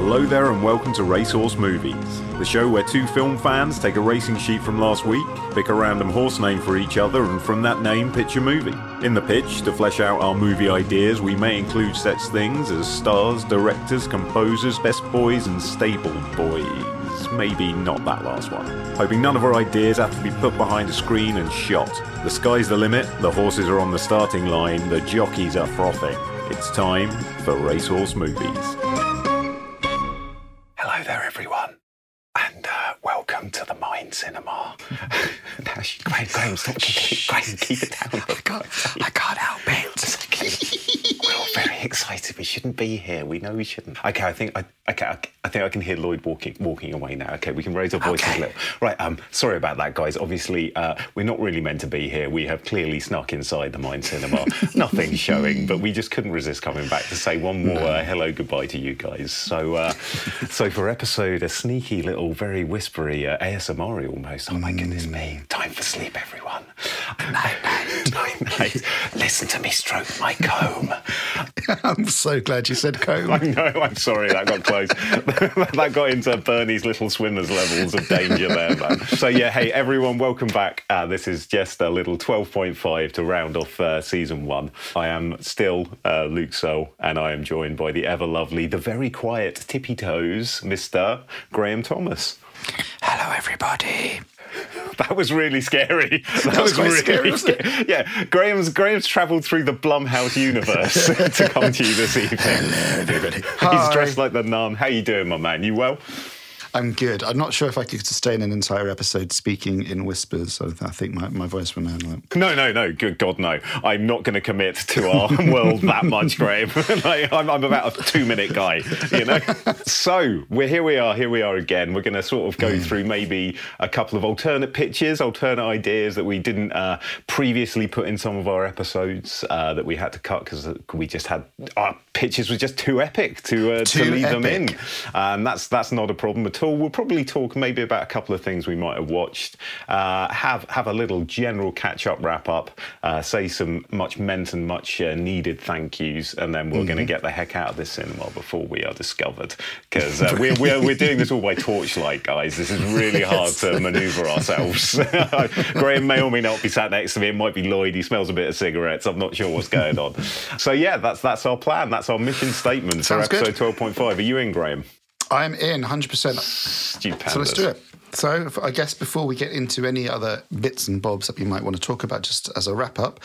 Hello there, and welcome to Racehorse Movies, the show where two film fans take a racing sheet from last week, pick a random horse name for each other, and from that name pitch a movie. In the pitch, to flesh out our movie ideas, we may include such things as stars, directors, composers, best boys, and stable boys. Maybe not that last one. Hoping none of our ideas have to be put behind a screen and shot. The sky's the limit, the horses are on the starting line, the jockeys are frothing. It's time for Racehorse Movies. Hello there, everyone, and uh, welcome to the Mind Cinema. Graham, Graham, stop, keep, Graham, keep it down. I can't, I can't help it. We're all very excited. We shouldn't be here. We know we shouldn't. Okay, I think I, okay, I, think I can hear Lloyd walking walking away now. Okay, we can raise our voices Okay. a little. Right. Um, sorry about that, guys. Obviously, uh, we're not really meant to be here. We have clearly snuck inside the Mind Cinema. Nothing's showing, but we just couldn't resist coming back to say one more uh, hello, goodbye to you guys. So, uh, so for episode, a sneaky little, very whispery uh, ASMR almost. Oh my goodness me! Time for sleep, everyone. Night, night, night, night. Listen to me stroke my comb. I'm so glad you said comb. I know, I'm sorry, that got close. that got into Bernie's little swimmer's levels of danger there, man. So, yeah, hey, everyone, welcome back. Uh, this is just a little 12.5 to round off uh, season one. I am still uh, Luke Searle, and I am joined by the ever lovely, the very quiet Tippy Toes, Mr. Graham Thomas. Hello, everybody. That was really scary. That, was quite scary, wasn't scary. Yeah, Graham's Graham's travelled through the Blumhouse universe to come to you this evening. Everybody. He's dressed like the nun. How you doing, my man? You well? I'm good. I'm not sure if I could sustain an entire episode speaking in whispers. So I think my, my voice will handle it. No, no, no. Good God, no. I'm not going to commit to our world that much, Graham. like, I'm, I'm about a two minute guy, you know? so, we're here we are, here we are again. We're going to sort of go through maybe a couple of alternate pitches, alternate ideas that we didn't uh, previously put in some of our episodes uh, that we had to cut because we just had our pitches were just too epic to, uh, to Too leave them in. And that's that's not a problem at all. We'll probably talk maybe about a couple of things we might have watched, uh, have have a little general catch up, wrap up, uh, say some much meant and much uh, needed thank yous, and then we're going to get the heck out of this cinema before we are discovered because uh, we're, we're we're doing this all by torchlight, guys. This is really hard to manoeuvre ourselves. Graham may or may not be sat next to me. It might be Lloyd. He smells a bit of cigarettes. I'm not sure what's going on. So yeah, that's that's our plan. That's our mission statement for Sounds good. episode 12.5. Are you in, Graham? I'm in 100%. Stupendous. So let's do it. So I guess before we get into any other bits and bobs that we might want to talk about, just as a wrap up,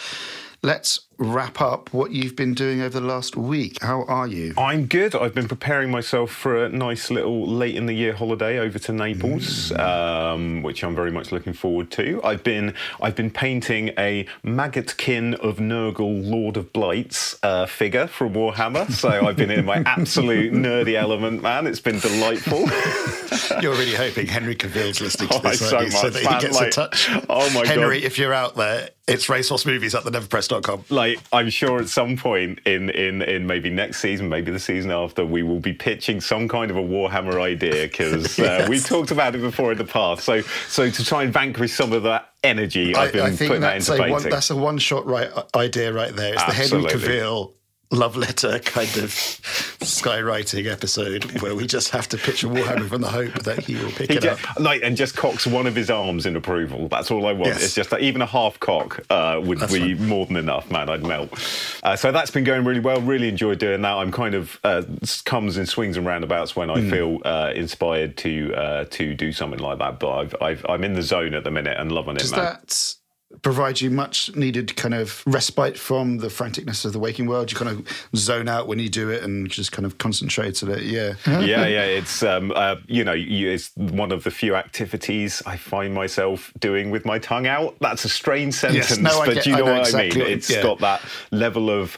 let's wrap up what you've been doing over the last week. How are you? I'm good. I've been preparing myself for a nice little late in the year holiday over to Naples, um, which I'm very much looking forward to. I've been I've been painting a Maggotkin of Nurgle, Lord of Blights uh, figure from Warhammer. So I've been in my absolute nerdy element, man. It's been delightful. You're really hoping Henry Cavill's listening to Oh, this, so aren't so much, that man, he gets like- a touch. oh my God. Henry, if you're out there, it's racehorse movies at theneverpress.com. like I'm sure at some point in in in maybe next season, maybe the season after, we will be pitching some kind of a Warhammer idea because uh, Yes. we've talked about it before in the past. So so to try and vanquish some of that energy, I've been putting that into a, one, that's a one shot right idea right there. It's the Henry Absolutely. Cavill love letter kind of skywriting episode where we just have to pitch a Warhammer from the hope that he will pick He it ju- up. like and just cocks one of his arms in approval. That's all I want. Yes. It's just that even a half cock uh, would That's be more than enough, man. I'd melt. Uh, so that's been going really well. Really enjoyed doing that. I'm kind of uh, comes in swings and roundabouts when I Hmm. feel uh, inspired to uh, to do something like that. But I've, I've, I'm in the zone at the minute and loving it, Does man. that provide you much needed kind of respite from the franticness of the waking world? You kind of zone out when you do it and just kind of concentrate on it. Yeah. yeah, yeah. It's um, uh, you know, you, it's one of the few activities I find myself doing with my tongue out. That's a strange sentence, Yes, no, but get- do you know, know what exactly I mean? what- It's yeah. got that level of.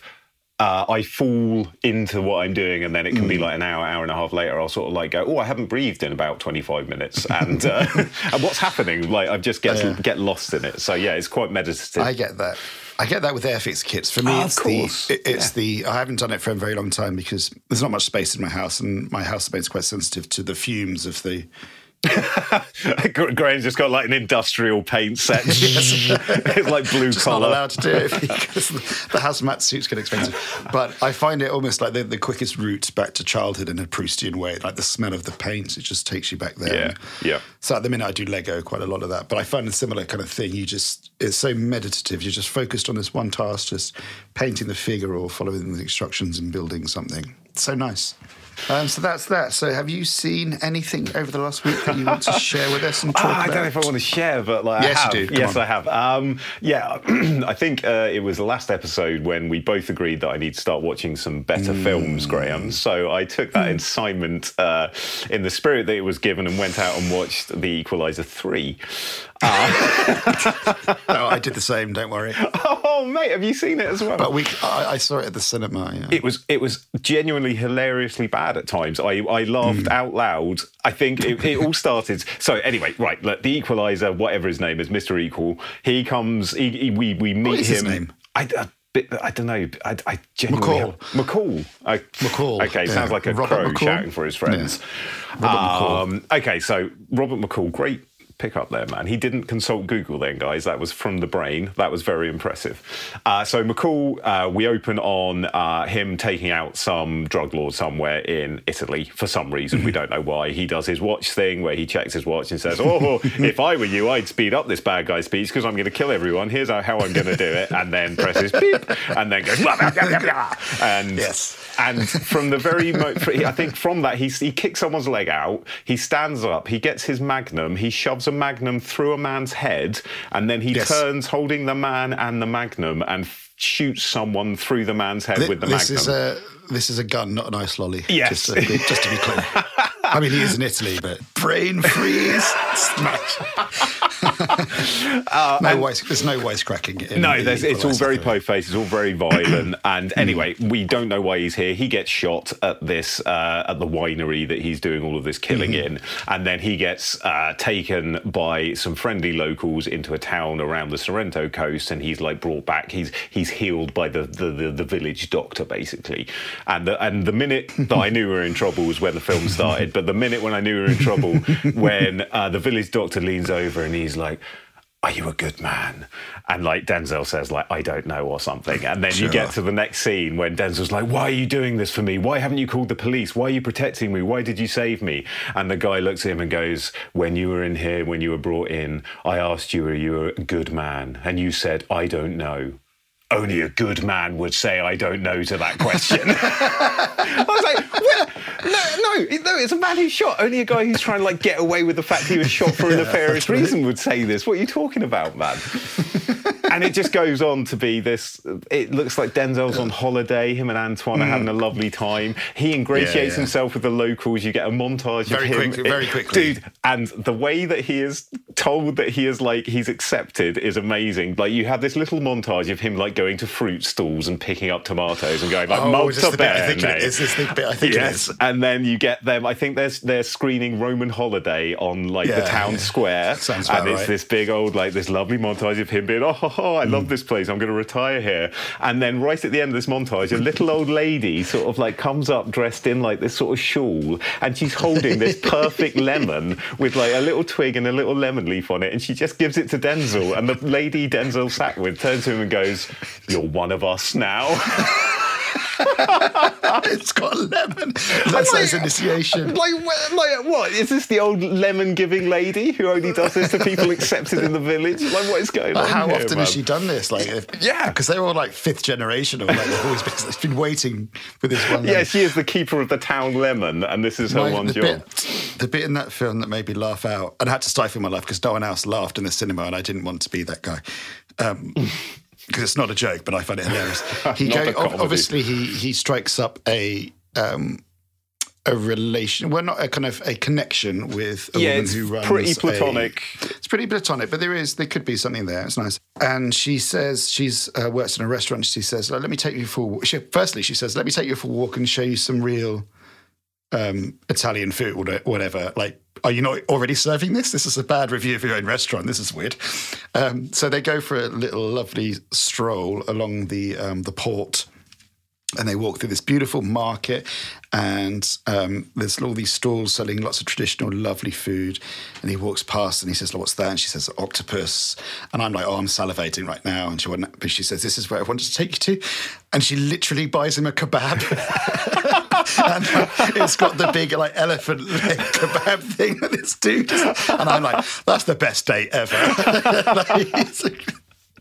Uh, I fall into what I'm doing, and then it can Mm. be like an hour, hour and a half later. I'll sort of like go, "Oh, I haven't breathed in about 25 minutes," and uh, and what's happening? Like I just get Yeah. get lost in it. So yeah, it's quite meditative. I get that. I get that with Airfix kits. For me, Oh, of it's course. the it- it's the I haven't done it for a very long time because there's not much space in my house, and my housemate's quite sensitive to the fumes of the Graham's just got like an industrial paint set. it's like blue Just collar. not allowed to do it because the hazmat suits get expensive. But I find it almost like the, the quickest route back to childhood in a Proustian way. Like the smell of the paints, it just takes you back there. Yeah, yeah. So at the minute, I do Lego quite a lot of that. But I find a similar kind of thing. You just it's so meditative. You're just focused on this one task, just painting the figure or following the instructions and building something. It's so nice. Um, so that's that. So have you seen anything over the last week that you want to share with us and talk Ah, I don't know if I want to share, but like Yes, I you have. do. Come Yes, on. I have. Um, yeah, I think uh, it was the last episode when we both agreed that I need to start watching some better Mm. films, Graham. So I took that assignment uh, in the spirit that it was given and went out and watched The Equalizer three. No, I did the same. Don't worry. Oh, mate, have you seen it as well? But we, I, I saw it at the cinema. Yeah. it was it was genuinely hilariously bad at times. I, I laughed Hmm. out loud. I think it, it all started. So anyway, right, look, the Equalizer, whatever his name is, Mister Equal. He comes. He, he- we we meet is him. his name? I, I, bit- I don't know. I, I genuinely McCall. McCall. I, McCall, Okay, yeah. sounds like a Robert crow McCall? shouting for his friends. Robert McCall. Um, okay, so Robert McCall, great pick up there, man. He didn't consult Google then, guys. That was from the brain. That was very impressive. Uh, so McCall, uh, we open on uh, him taking out some drug lord somewhere in Italy for some reason. we don't know why. He does his watch thing where he checks his watch and says, "Oh, if I were you, I'd speed up this bad guy's speech because I'm going to kill everyone. Here's how how I'm going to do it." And then presses beep, and then goes blah, blah, blah, blah, blah. and Yes. And from the very, mo- I think from that, he, he kicks someone's leg out, he stands up, he gets his magnum, he shoves a magnum through a man's head, and then he Yes. turns holding the man and the magnum and shoots someone through the man's head Thi- with the this magnum. is a this is a gun, not an ice lolly. Yes. Just to, be, just to be clear. I mean, he is in Italy, but brain freeze, smash. no wise, there's no wisecracking. In Uh, No, the it's all very three. po faced. It's all very violent. and anyway, we don't know why he's here. He gets shot at this uh, at the winery that he's doing all of this killing in, and then he gets uh, taken by some friendly locals into a town around the Sorrento coast, and he's like brought back. He's he's healed by the the, the, the village doctor basically. And the, and the minute that I knew we were in trouble was when the film started. But the minute when I knew we were in trouble, when uh, the village doctor leans over and he's like are you a good man? And like Denzel says, like, I don't know, or something. And then you get to the next scene when Denzel's like, Why are you doing this for me? Why haven't you called the police? Why are you protecting me? Why did you save me? And the guy looks at him and goes, When you were in here, when you were brought in, I asked you, Are you a good man? And you said, I don't know. Only a good man would say, I don't know to that question. I was like, well, no, no, no, it's a man who's shot. Only a guy who's trying to like get away with the fact he was shot for a nefarious reason would say this. What are you talking about, man? and it just goes on to be this. It looks like Denzel's on holiday. Him and Antoine are having a mm. lovely time. He ingratiates Yeah, yeah. himself with the locals. You get a montage Very of him, quick- very quickly. dude. And the way that he is told that he is like he's accepted is amazing. Like you have this little montage of him like going to fruit stalls and picking up tomatoes and going like Oh, is this bit I think it is? Is this the bit I think yes, is? and then you get them. I think there's they're screening Roman Holiday on like the town yeah. square, Sounds and it's right. this big old like this lovely montage of him being oh, ho, I love hmm. this place. I'm going to retire here. And then right at the end of this montage, a little old lady sort of like comes up dressed in like this sort of shawl, and she's holding this perfect lemon with like a little twig and a little lemon leaf on it, and she just gives it to Denzel. And the lady Denzel sat with turns to him and goes, "You're one of us now." it's got lemon. That's like- initiation. Like, like what? Is this the old lemon giving lady who only does this to people accepted in the village? Like, what is going Like, on? how here, often man? has she done this? Like, if, Yeah. because they're all like fifth generation or like they've always been, been waiting for this one. Yeah, she is the keeper of the town lemon, and this is her My- one the job. Bit, the bit in that film that made me laugh out, and I had to stifle my laugh because no one else laughed in the cinema, and I didn't want to be that guy. Um, because it's not a joke, but I find it hilarious. He go, obviously he he strikes up a um, a relation, well, not a kind of a connection with a Yeah, woman who runs. pretty a- platonic. it's pretty platonic, but there is there could be something there. It's nice. And she says she's uh, works in a restaurant. She says, "Let me take you for." a walk." She, firstly, she says, "Let me take you for a walk and show you some real um, Italian food or whatever." Like, are you not already serving this? This is a bad review of your own restaurant. This is weird. Um, so they go for a little lovely stroll along the um, the port and they walk through this beautiful market and um, there's all these stalls selling lots of traditional lovely food. And he walks past and he says what's that? And she says octopus. And i'm like oh i'm salivating right now. And she went but she says this is where i wanted to take you to. And she literally buys him a kebab. And uh, it's got the big like elephant leg kebab thing that this dude and i'm like that's the best date ever. Like,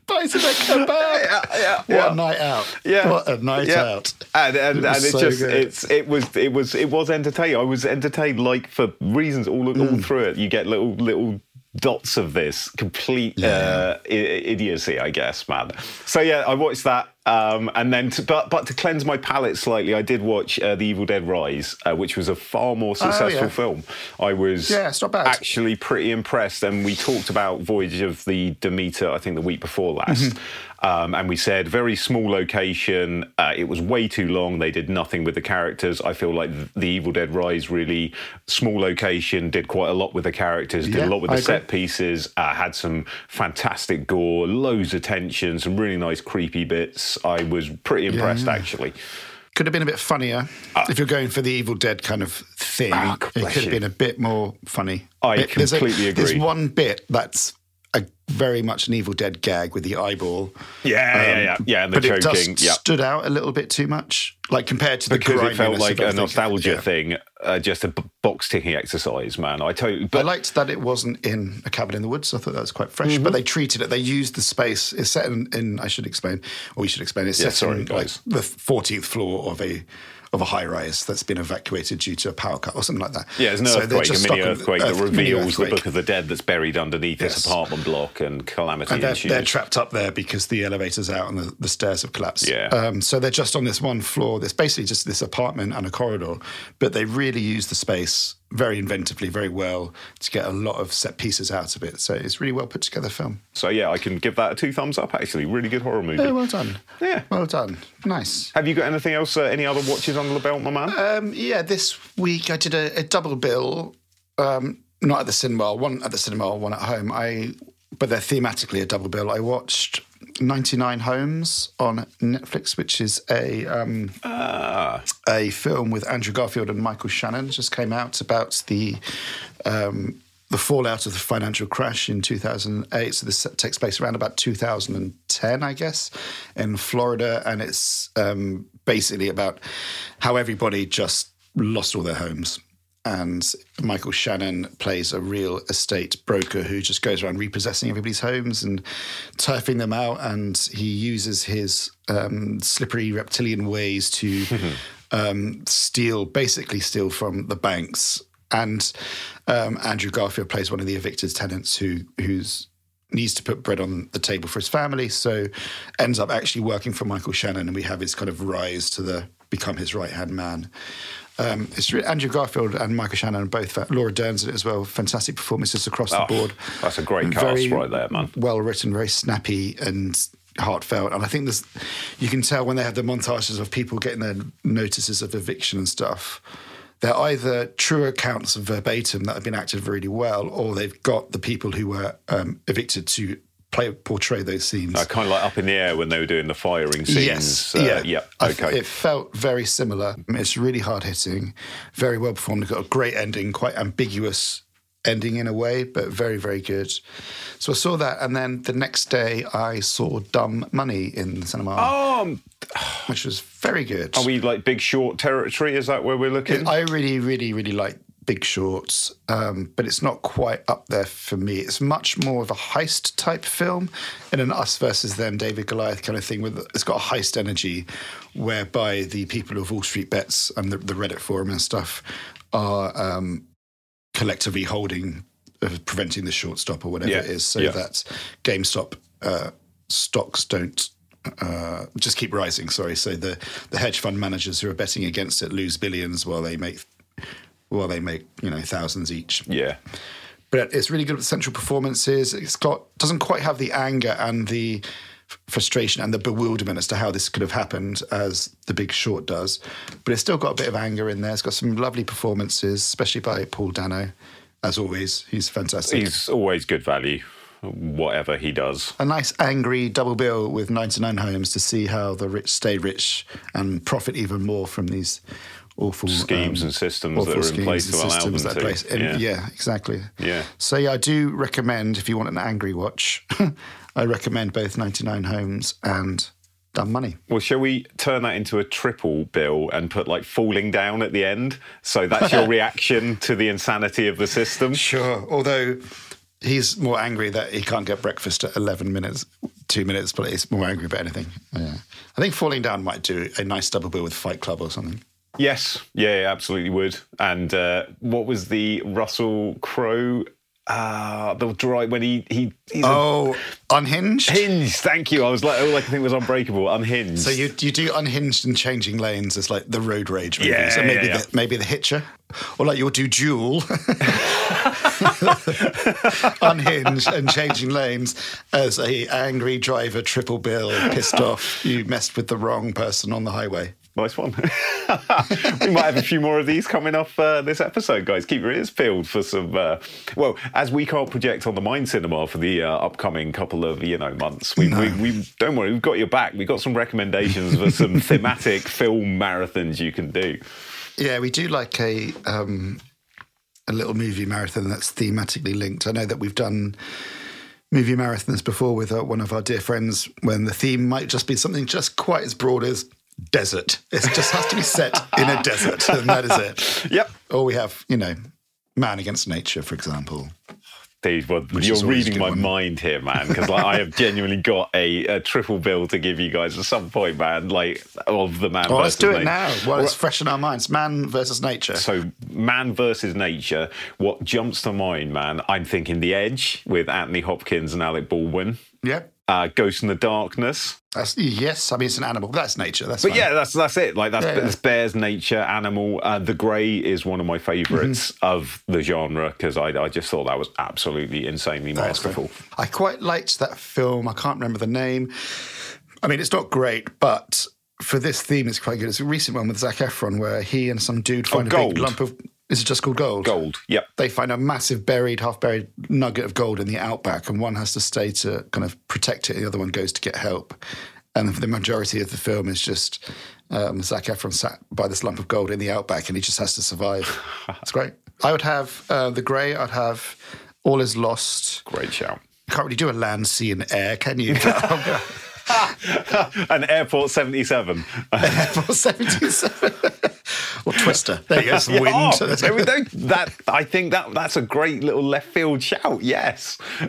buys him a kebab Yeah, yeah, what a night out Yeah, what a night out and and, It and was it so just good. it's it was it was it was entertaining. I was entertained like for reasons all Mm. all through it. You get little little dots of this complete uh, I- idiocy, I guess, man. So yeah, I watched that. Um, and then, to, but but to cleanse my palate slightly, I did watch uh, The Evil Dead Rise, uh, which was a far more successful Oh, yeah. film. I was Yeah, it's not bad. actually pretty impressed. And we talked about Voyage of the Demeter, I think the week before last. Mm-hmm. Um, and we said very small location. Uh, it was way too long. They did nothing with the characters. I feel like the Evil Dead Rise really small location did quite a lot with the characters. Did Yeah, a lot with I the agree. set pieces. Uh, had some fantastic gore, loads of tension, some really nice creepy bits. I was pretty impressed actually. could have been a bit funnier if you're going for the Evil Dead kind of thing. Ah, it could have been a bit more funny. I It- there's a- completely There's one bit that's a very much an Evil Dead gag with the eyeball. Yeah, yeah, yeah, yeah. And the Um, but it just yeah. stood out a little bit too much, like compared to the because it felt like a nostalgia Yeah. thing, uh, just a b- box ticking exercise, man. I totally. I liked that it wasn't in a cabin in the woods. I thought that was quite fresh. Mm-hmm. But they treated it. They used the space. It's set in. in I should explain, or we should explain. It's Yeah, set sorry, in guys. like the fourteenth floor of a of a high rise that's been evacuated due to a power cut or something like that. yeah, there's an So earthquake, a mini earthquake that earth- reveals the. Book of the Dead that's buried underneath Yes. this apartment block, and calamity And they're, they're trapped up there because the elevator's out and the, the stairs have collapsed. Yeah. Um, so they're just on this one floor. There's basically just this apartment and a corridor, but they really use the space very inventively, very well to get a lot of set pieces out of it. So it's really well put together film. so yeah, I can give that a two thumbs up. Actually, really good horror movie. Oh, well done. Yeah. Well done. Nice. Have you got anything else? Uh, any other watches under the belt, my man? Um, yeah, this week I did a, a double bill. Um, not at the cinema, one at the cinema, one at home. I, but they're thematically a double bill. I watched 99 Homes on Netflix, which is a um, Ah, a film with Andrew Garfield and Michael Shannon. Just came out about the um, the fallout of the financial crash in 2008. So this takes place around about 2010, I guess, in Florida, and it's um, basically about how everybody just lost all their homes. And Michael Shannon plays a real estate broker who just goes around repossessing everybody's homes and turfing them out. And he uses his um, slippery reptilian ways to um, steal, basically steal from the banks. And um, Andrew Garfield plays one of the evicted tenants who who's needs to put bread on the table for his family, so ends up actually working for Michael Shannon, and we have his kind of rise to the become his right hand man. Um, it's re- Andrew Garfield and Michael Shannon are both Laura Dern's in it as well. Fantastic performances across Oh, the board. that's a great cast Very right there, man. Well written, very snappy and heartfelt. And I think there's, you can tell when they have the montages of people getting their notices of eviction and stuff. They're either true accounts of verbatim that have been acted really well, or they've got the people who were um, evicted to play portray those scenes. uh, kind of like up in the air when they were doing the firing scenes. Yes. Uh, yeah. yeah. Okay. it felt very similar. It's really hard hitting, very well performed. It's got a great ending, quite ambiguous ending in a way, but very, very good. So I saw that, and then the next day I saw Dumb Money in the cinema, um, which was very good. are we like Big Short territory? Is that where we're looking? I really, really, really like Big Shorts, um, but it's not quite up there for me. It's much more of a heist type film in an us versus them, David Goliath kind of thing. With it's got a heist energy, whereby the people of Wall Street Bets and the, the Reddit forum and stuff are um, collectively holding, uh, preventing the short stop or whatever Yeah, it is, so yeah. that GameStop uh, stocks don't uh, just keep rising. Sorry, so the the hedge fund managers who are betting against it lose billions while they make while they make you know thousands each. yeah. But it's really good with central performances. It's got doesn't quite have the anger and the frustration and the bewilderment as to how this could have happened as The Big Short does. But it's still got a bit of anger in there. It's got some lovely performances, especially by Paul Dano. As always, he's fantastic. He's always good value. whatever he does. A nice angry double bill with 99 homes to see how the rich stay rich and profit even more from these awful Schemes um, and systems that are in place to allow them to. place- and Yeah. yeah, exactly. Yeah. So yeah, I do recommend if you want an angry watch, I recommend both 99 Homes and Dumb Money. Well, shall we turn that into a triple bill and put like falling down at the end? So that's your reaction to the insanity of the system. Sure. Although he's more angry that he can't get breakfast at 11 minutes, two minutes, but he's more angry about anything. Yeah. I think Falling Down might do a nice double bill with Fight Club or something. Yes, yeah, yeah, absolutely would. And uh, what was the Russell Crowe? Uh, the dry when he he he's a- Oh, Unhinged? Hinged, thank you. I was like, all I could think was Unbreakable, Unhinged. So you you do Unhinged and Changing Lanes as like the road rage movies. Yeah, so maybe yeah, yeah. the maybe the Hitcher, or like you'll do Duel, Unhinged and Changing Lanes as a angry driver, triple bill, pissed off. You messed with the wrong person on the highway. Nice one. we might have a few more of these coming off uh, this episode, guys. Keep your ears peeled for some. Uh, well, as we can't project on the Mind Cinema for the uh, upcoming couple of you know months, we, we, we don't worry. We've got your back. We've got some recommendations for some thematic film marathons you can do. Yeah, we do like a um, a little movie marathon that's thematically linked. I know that we've done movie marathons before with uh, one of our dear friends when the theme might just be something just quite as broad as desert. It just has to be set in a desert, and that is it. Yep. Or we have, you know, Man Against Nature, for example. Dude, well, you're reading my one. mind here, man, because like, I have genuinely got a, a triple bill to give you guys at some point, man. Like of the man. Well, let's versus do it nature. now. Well, it's fresh in our minds. Man versus nature. So, man versus nature. What jumps to mind, man? I'm thinking The Edge with Anthony Hopkins and Alec Baldwin. yeah. Uh, Ghost and the Darkness. That's, yes, I mean, it's an animal. That's nature. That's But fine. yeah, that's that's it. Like that's, Yeah, yeah. that's bears, nature, animal. Uh, the Grey is one of my favorites Mm-hmm. of the genre because I, I just thought that was absolutely insanely masterful. I quite liked that film. I can't remember the name. I mean, it's not great, but for this theme, it's quite good. It's a recent one with Zac Efron where he and some dude find a Gold. big lump of. Is it just called gold? Gold. Yep. They find a massive buried, half buried nugget of gold in the outback, and one has to stay to kind of protect it, and the other one goes to get help. And the majority of the film is just um, Zac Efron sat by this lump of gold in the outback, and he just has to survive. it's great. I would have uh, the grey. I'd have All Is Lost. Great shout. Can't really do a land, sea, and air, can you? An Airport 77. Airport 77. Or Twister. There you go, some wind. Oh, there we go. That I think that that's a great little left field shout. Yes. There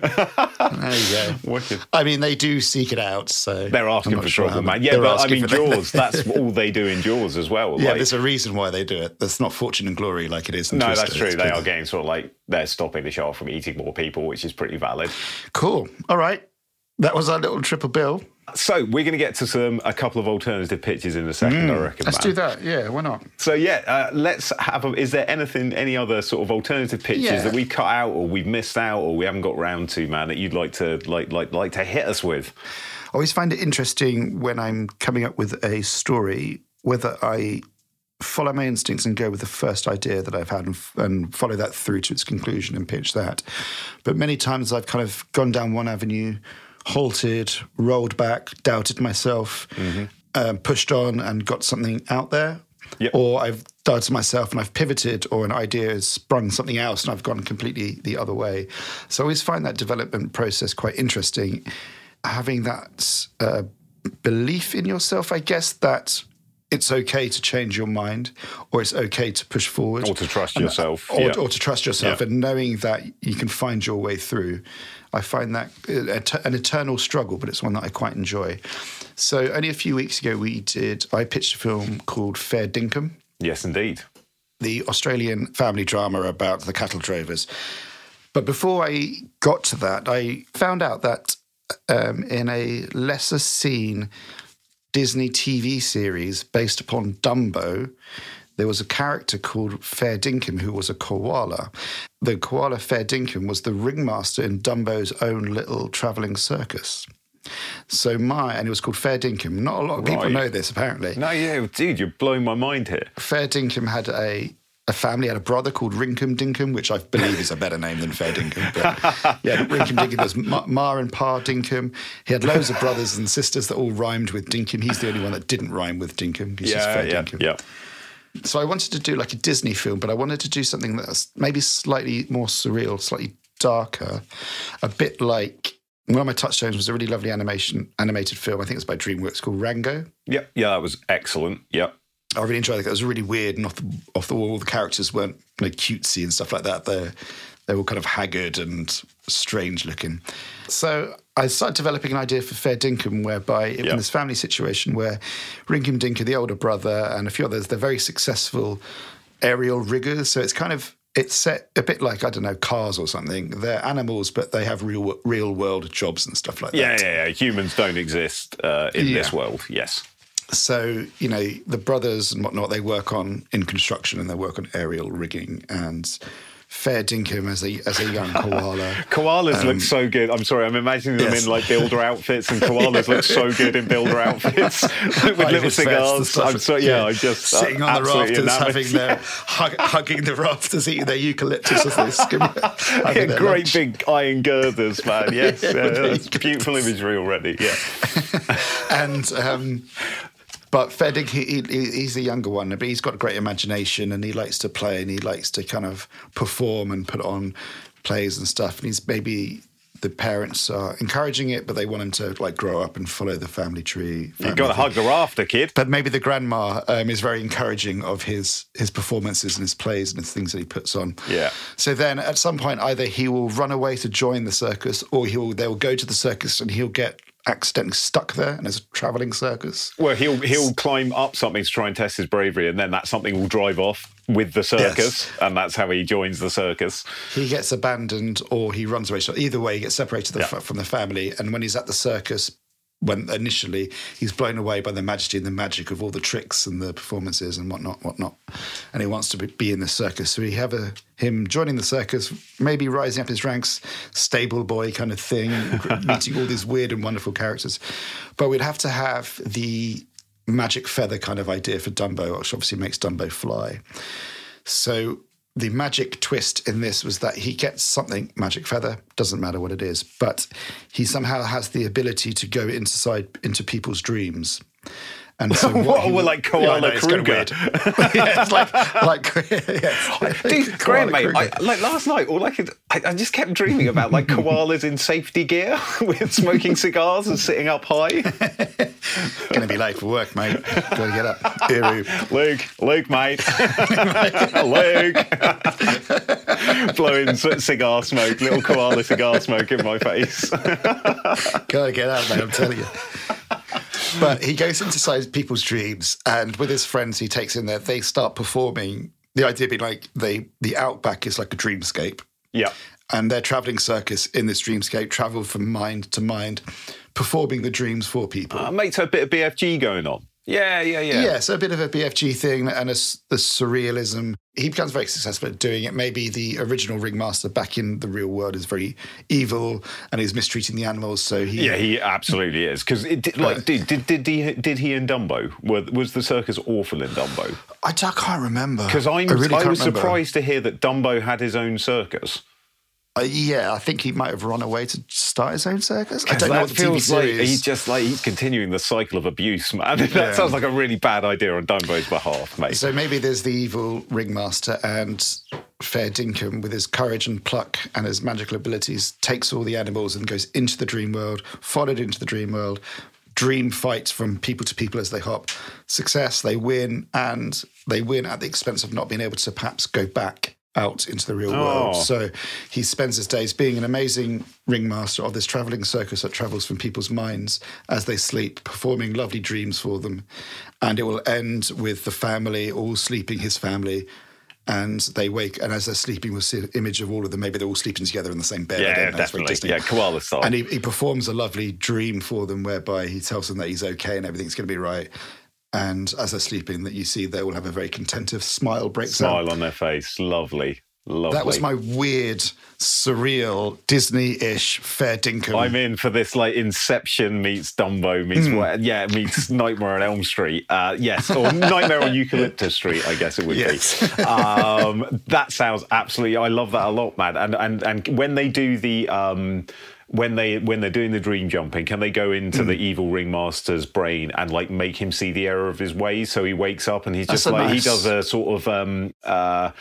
you go. Wicked. I mean, they do seek it out, so They're asking for sure trouble, how- man. Yeah, they're but I mean, for- Jaws, that's all they do in Jaws as well. Yeah, like- there's a reason why they do it. That's not fortune and glory like it is. In no, Twister. that's true. It's They good. are getting sort of like they're stopping the shark from eating more people, which is pretty valid. Cool. All right. That was our little triple bill. So we're going to get to some a couple of alternative pitches in a second, I reckon. Mm, Let's man. do that. Yeah, why not? So yeah, uh, let's have. A, is there anything, any other sort of alternative pitches Yeah. that we cut out, or we've missed out, or we haven't got round to, man, that you'd like to like like like to hit us with? I always find it interesting when I'm coming up with a story whether I follow my instincts and go with the first idea that I've had and, f- and follow that through to its conclusion and pitch that. But many times I've kind of gone down one avenue, halted, rolled back, doubted myself, um, pushed on, and got something out there. Yep. Or I've doubted myself and I've pivoted, or an idea has sprung something else and I've gone completely the other way. So I always find that development process quite interesting. Having that uh, belief in yourself, I guess, that it's okay to change your mind or it's okay to push forward. Or to trust And- yourself, Or, yeah. or to trust yourself Yeah. and knowing that you can find your way through. I find that uh, an eternal struggle, but it's one that I quite enjoy. So only a few weeks ago, we did. I pitched a film called Fair Dinkum, Yes, indeed. the Australian family drama about the cattle drovers. But before I got to that, I found out that um, in a lesser seen Disney TV series based upon Dumbo, there was a character called Fair Dinkum who was a koala. The koala Fair Dinkum was the ringmaster in Dumbo's own little traveling circus. So my, and it was called Fair Dinkum. Not a lot of people Right. know this apparently. No, yeah, dude, you're blowing my mind here. Fair Dinkum had a a family had a brother called Rinkum Dinkum, which I believe is a better name than Fair Dinkum. But yeah, Rinkum Dinkum was Ma, Ma and Pa Dinkum. He had loads of brothers and sisters that all rhymed with Dinkum. He's the only one that didn't rhyme with Dinkum. He's just Yeah, Fair yeah, Dinkum. yeah. So I wanted to do like a Disney film, but I wanted to do something that's maybe slightly more surreal, slightly darker, a bit like one of my touchstones was a really lovely animation animated film. I think it's by DreamWorks called Rango. Yeah, yeah, that was excellent. Yeah. I really enjoyed it. It was really weird and off the, off the wall. All the characters weren't like cutesy and stuff like that. They're they were kind of haggard and strange looking. So I started developing an idea for Fair Dinkum, whereby Yeah. in this family situation where Rinkum Dinkum, the older brother, and a few others, they're very successful aerial riggers. So it's kind of it's set a bit like I don't know cars or something. They're animals, but they have real real world jobs and stuff like Yeah, that. yeah, yeah. Yeah. Humans don't exist uh, in this world. Yes. So you know the brothers and whatnot they work on in construction and they work on aerial rigging and fair dinkum as a as a young koala Koalas look so good. I'm sorry, I'm imagining them Um, yes. in like builder outfits, and koalas look so good in builder outfits with High little vis vests and cigars. I'm so yeah, I'm just uh, sitting on the rafters, enamored. having their hug, hugging the rafters, eating their eucalyptus as they skim. Yeah, great lunch. big iron girders, man. Yes, Yeah, yeah, that's beautiful imagery already. Yeah, and um, but Fedig, he, he, he's the younger one, but he's got a great imagination and he likes to play and he likes to kind of perform and put on plays and stuff. And he's maybe the parents are encouraging it, but they want him to like grow up and follow the family tree. family got to hug the rafter, kid. But maybe the grandma um, is very encouraging of his his performances and his plays and the things that he puts on. Yeah. So then, at some point, either he will run away to join the circus, or he will they will go to the circus and he'll get accidentally stuck there, and there's a traveling circus. Well, he'll he'll climb up something to try and test his bravery, and then that something will drive off with the circus, and that's how he joins the circus. He gets abandoned, or he runs away. So either way, he gets separated the- Yeah. from the family. And when he's at the circus, when initially he's blown away by the majesty and the magic of all the tricks and the performances and whatnot, whatnot, and he wants to be- in the circus. So we have a him joining the circus, maybe rising up his ranks, stable boy kind of thing, meeting all these weird and wonderful characters. But we'd have to have the magic feather kind of idea for Dumbo, which obviously makes Dumbo fly. So the magic twist in this was that he gets something magic feather doesn't matter what it is but he somehow has the ability to go inside into people's dreams and so What, he we're like Yeah, Koala it's kinda Kruger. weird. yeah, it's like like yeah. Dude, Graham, mate, I, like last night, all I could, I, I just kept dreaming about like koalas in safety gear with smoking cigars and sitting up high. gonna be late for work mate gotta get up Iru. Luke, Luke, mate, Luke, blowing cigar smoke, little koala cigar smoke in my face. Gotta get out, mate, I'm telling you. But he goes inside people's dreams, and with his friends, he takes in there. They start performing. The idea being like they, the outback is like a dreamscape, yeah, and their traveling circus in this dreamscape travel from mind to mind, performing the dreams for people. uh, mate, so a bit of BFG going on. Yeah, yeah, yeah. yeah. so a bit of a BFG thing and a, the surrealism. He becomes very successful at doing it. Maybe the original ringmaster back in the real world is very evil and he's mistreating the animals. So he, Yeah, he absolutely is. Because like, did, did did he did he in Dumbo? Were, was the circus awful in Dumbo? I, I can't remember Because I'm I really I was remember. surprised to hear that Dumbo had his own circus. Uh, yeah, I think he might have run away to start his own circus. I don't know what the TV feels like series. he's just like he's continuing the cycle of abuse, man. that Yeah. sounds like a really bad idea on Dumbo's behalf, mate. So maybe there's the evil ringmaster and Fair Dinkum, with his courage and pluck and his magical abilities, takes all the animals and goes into the dream world, followed into the dream world. Dream fights from people to people as they hop. Success, they win, and they win at the expense of not being able to perhaps go back out into the real oh. world. Oh. So he spends his days being an amazing ringmaster of this traveling circus that travels from people's minds as they sleep, performing lovely dreams for them. And it will end with the family all sleeping, his family. And they wake, and as they're sleeping, we'll see an image of all of them. Maybe they're all sleeping together in the same bed. Yeah, don't know, it's very definitely. Yeah, koala style. And he, he performs a lovely dream for them whereby he tells them that he's okay and everything's going to be right. And as they're sleeping, that you see they all have a very contentive smile breaks out. Smile on their face, lovely. Lovely. That was my weird, surreal, Disney-ish fair dinkum. I'm in for this like Inception meets Dumbo meets Hmm. what? Yeah, meets Nightmare on Elm Street. Uh, yes, or Nightmare on Eucalyptus Street. I guess it would Yes. be. Um, that sounds absolutely. I love that a lot, man. And and and when they do the. Um, when they when they're doing the dream jumping, can they go into Hmm. the evil ringmaster's brain and like make him see the error of his ways? So he wakes up and he's just That's like he does a sort of um uh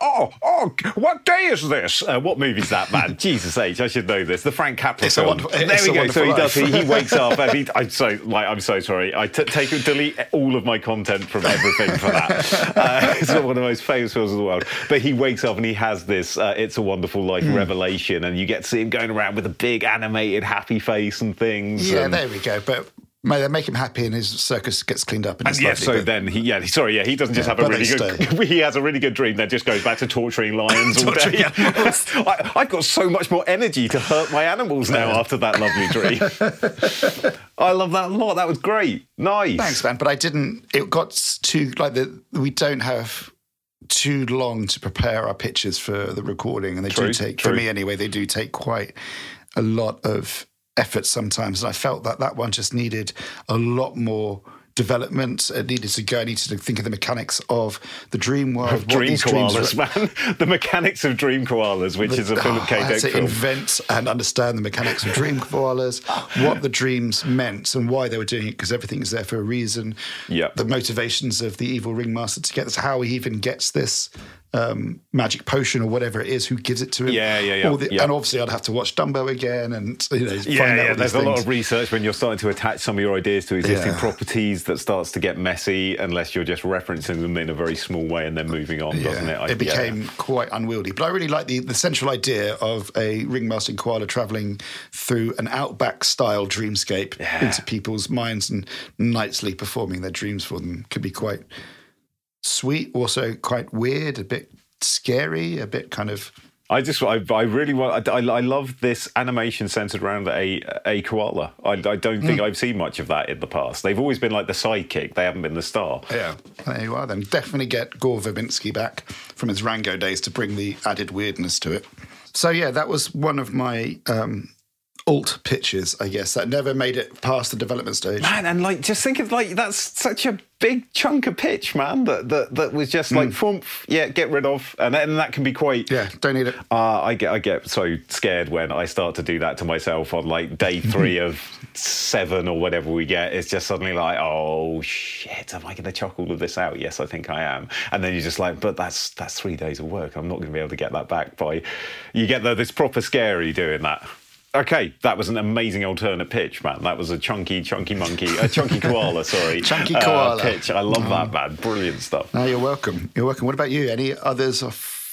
Oh, oh, what day is this? Uh, what movie's that, man? Jesus H, I should know this. The Frank Capra It's a film. Wonderful- there It's we a go. So he Wonderful does. He, he wakes up and he. I'm so like. I'm so sorry. I t- take delete all of my content from everything for that. Uh, it's one of the most famous films in the world. But he wakes up and he has this. Uh, it's a Wonderful Life Hmm. revelation, and you get to see him going around with a big animated happy face and things. yeah, and, there we go. But may they make him happy and his circus gets cleaned up and And yeah, so then he, yeah, sorry, yeah, he doesn't just Yeah, have a really good. He has a really good dream that just goes back to torturing lions all Torturing day. I, I've got so much more energy to hurt my animals now after that lovely dream. I love that a lot. That was great. Nice. Thanks, man. But I didn't. It got too like the. We don't have too long to prepare our pitches for the recording, and they True, do take true. for me anyway. They do take quite a lot of effort sometimes, and I felt that that one just needed a lot more. Development. It needed to go. I needed to think of the mechanics of the dream world. what Dream koalas, man. The mechanics of dream koalas, which is a Philip ah, K. I had Dick to film. invent and understand the mechanics of dream koalas, what the dreams meant, and why they were doing it, because everything is there for a reason. Yep. The motivations of the evil ringmaster to get this, how he even gets this um, magic potion or whatever it is, who gives it to him. Yeah, yeah, yeah, the- yeah. And obviously, I'd have to watch Dumbo again and you know, Yeah, find out yeah. There's a lot of research when you're starting to attach some of your ideas to existing Yeah. properties that starts to get messy unless you're just referencing them in a very small way and then moving on, doesn't it? I- it became quite unwieldy. But I really like the, the central idea of a ringmaster and koala traveling through an outback style dreamscape into people's minds and nightly performing their dreams for them could be quite sweet, also quite weird, a bit scary, a bit kind of. I just, I, I really want, I, I love this animation centered around a a koala. I, I don't think I've seen much of that in the past. They've always been like the sidekick. They haven't been the star. Yeah, there you are. Then definitely get Gore Verbinski back from his Rango days to bring the added weirdness to it. So yeah, that was one of my um, alt pitches, I guess, that never made it past the development stage. Man, and like, just think of like that's such a big chunk of pitch, man. That that that was just like, "Phumph, yeah, get rid of, and then that can be quite. Yeah, don't need it. Uh, I get I get so scared when I start to do that to myself on like day three of seven or whatever we get. It's just suddenly like, oh shit, am I going to chuck all of this out? Yes, I think I am. And then you're just like, but that's that's three days of work. I'm not going to be able to get that back by. You get the, this proper scary doing that. Okay, that was an amazing alternate pitch, man. That was a chunky, chunky monkey, a chunky koala. Sorry, Chunky uh, koala. pitch. I love that, man. Brilliant stuff. No, you're welcome. You're welcome. What about you? Any others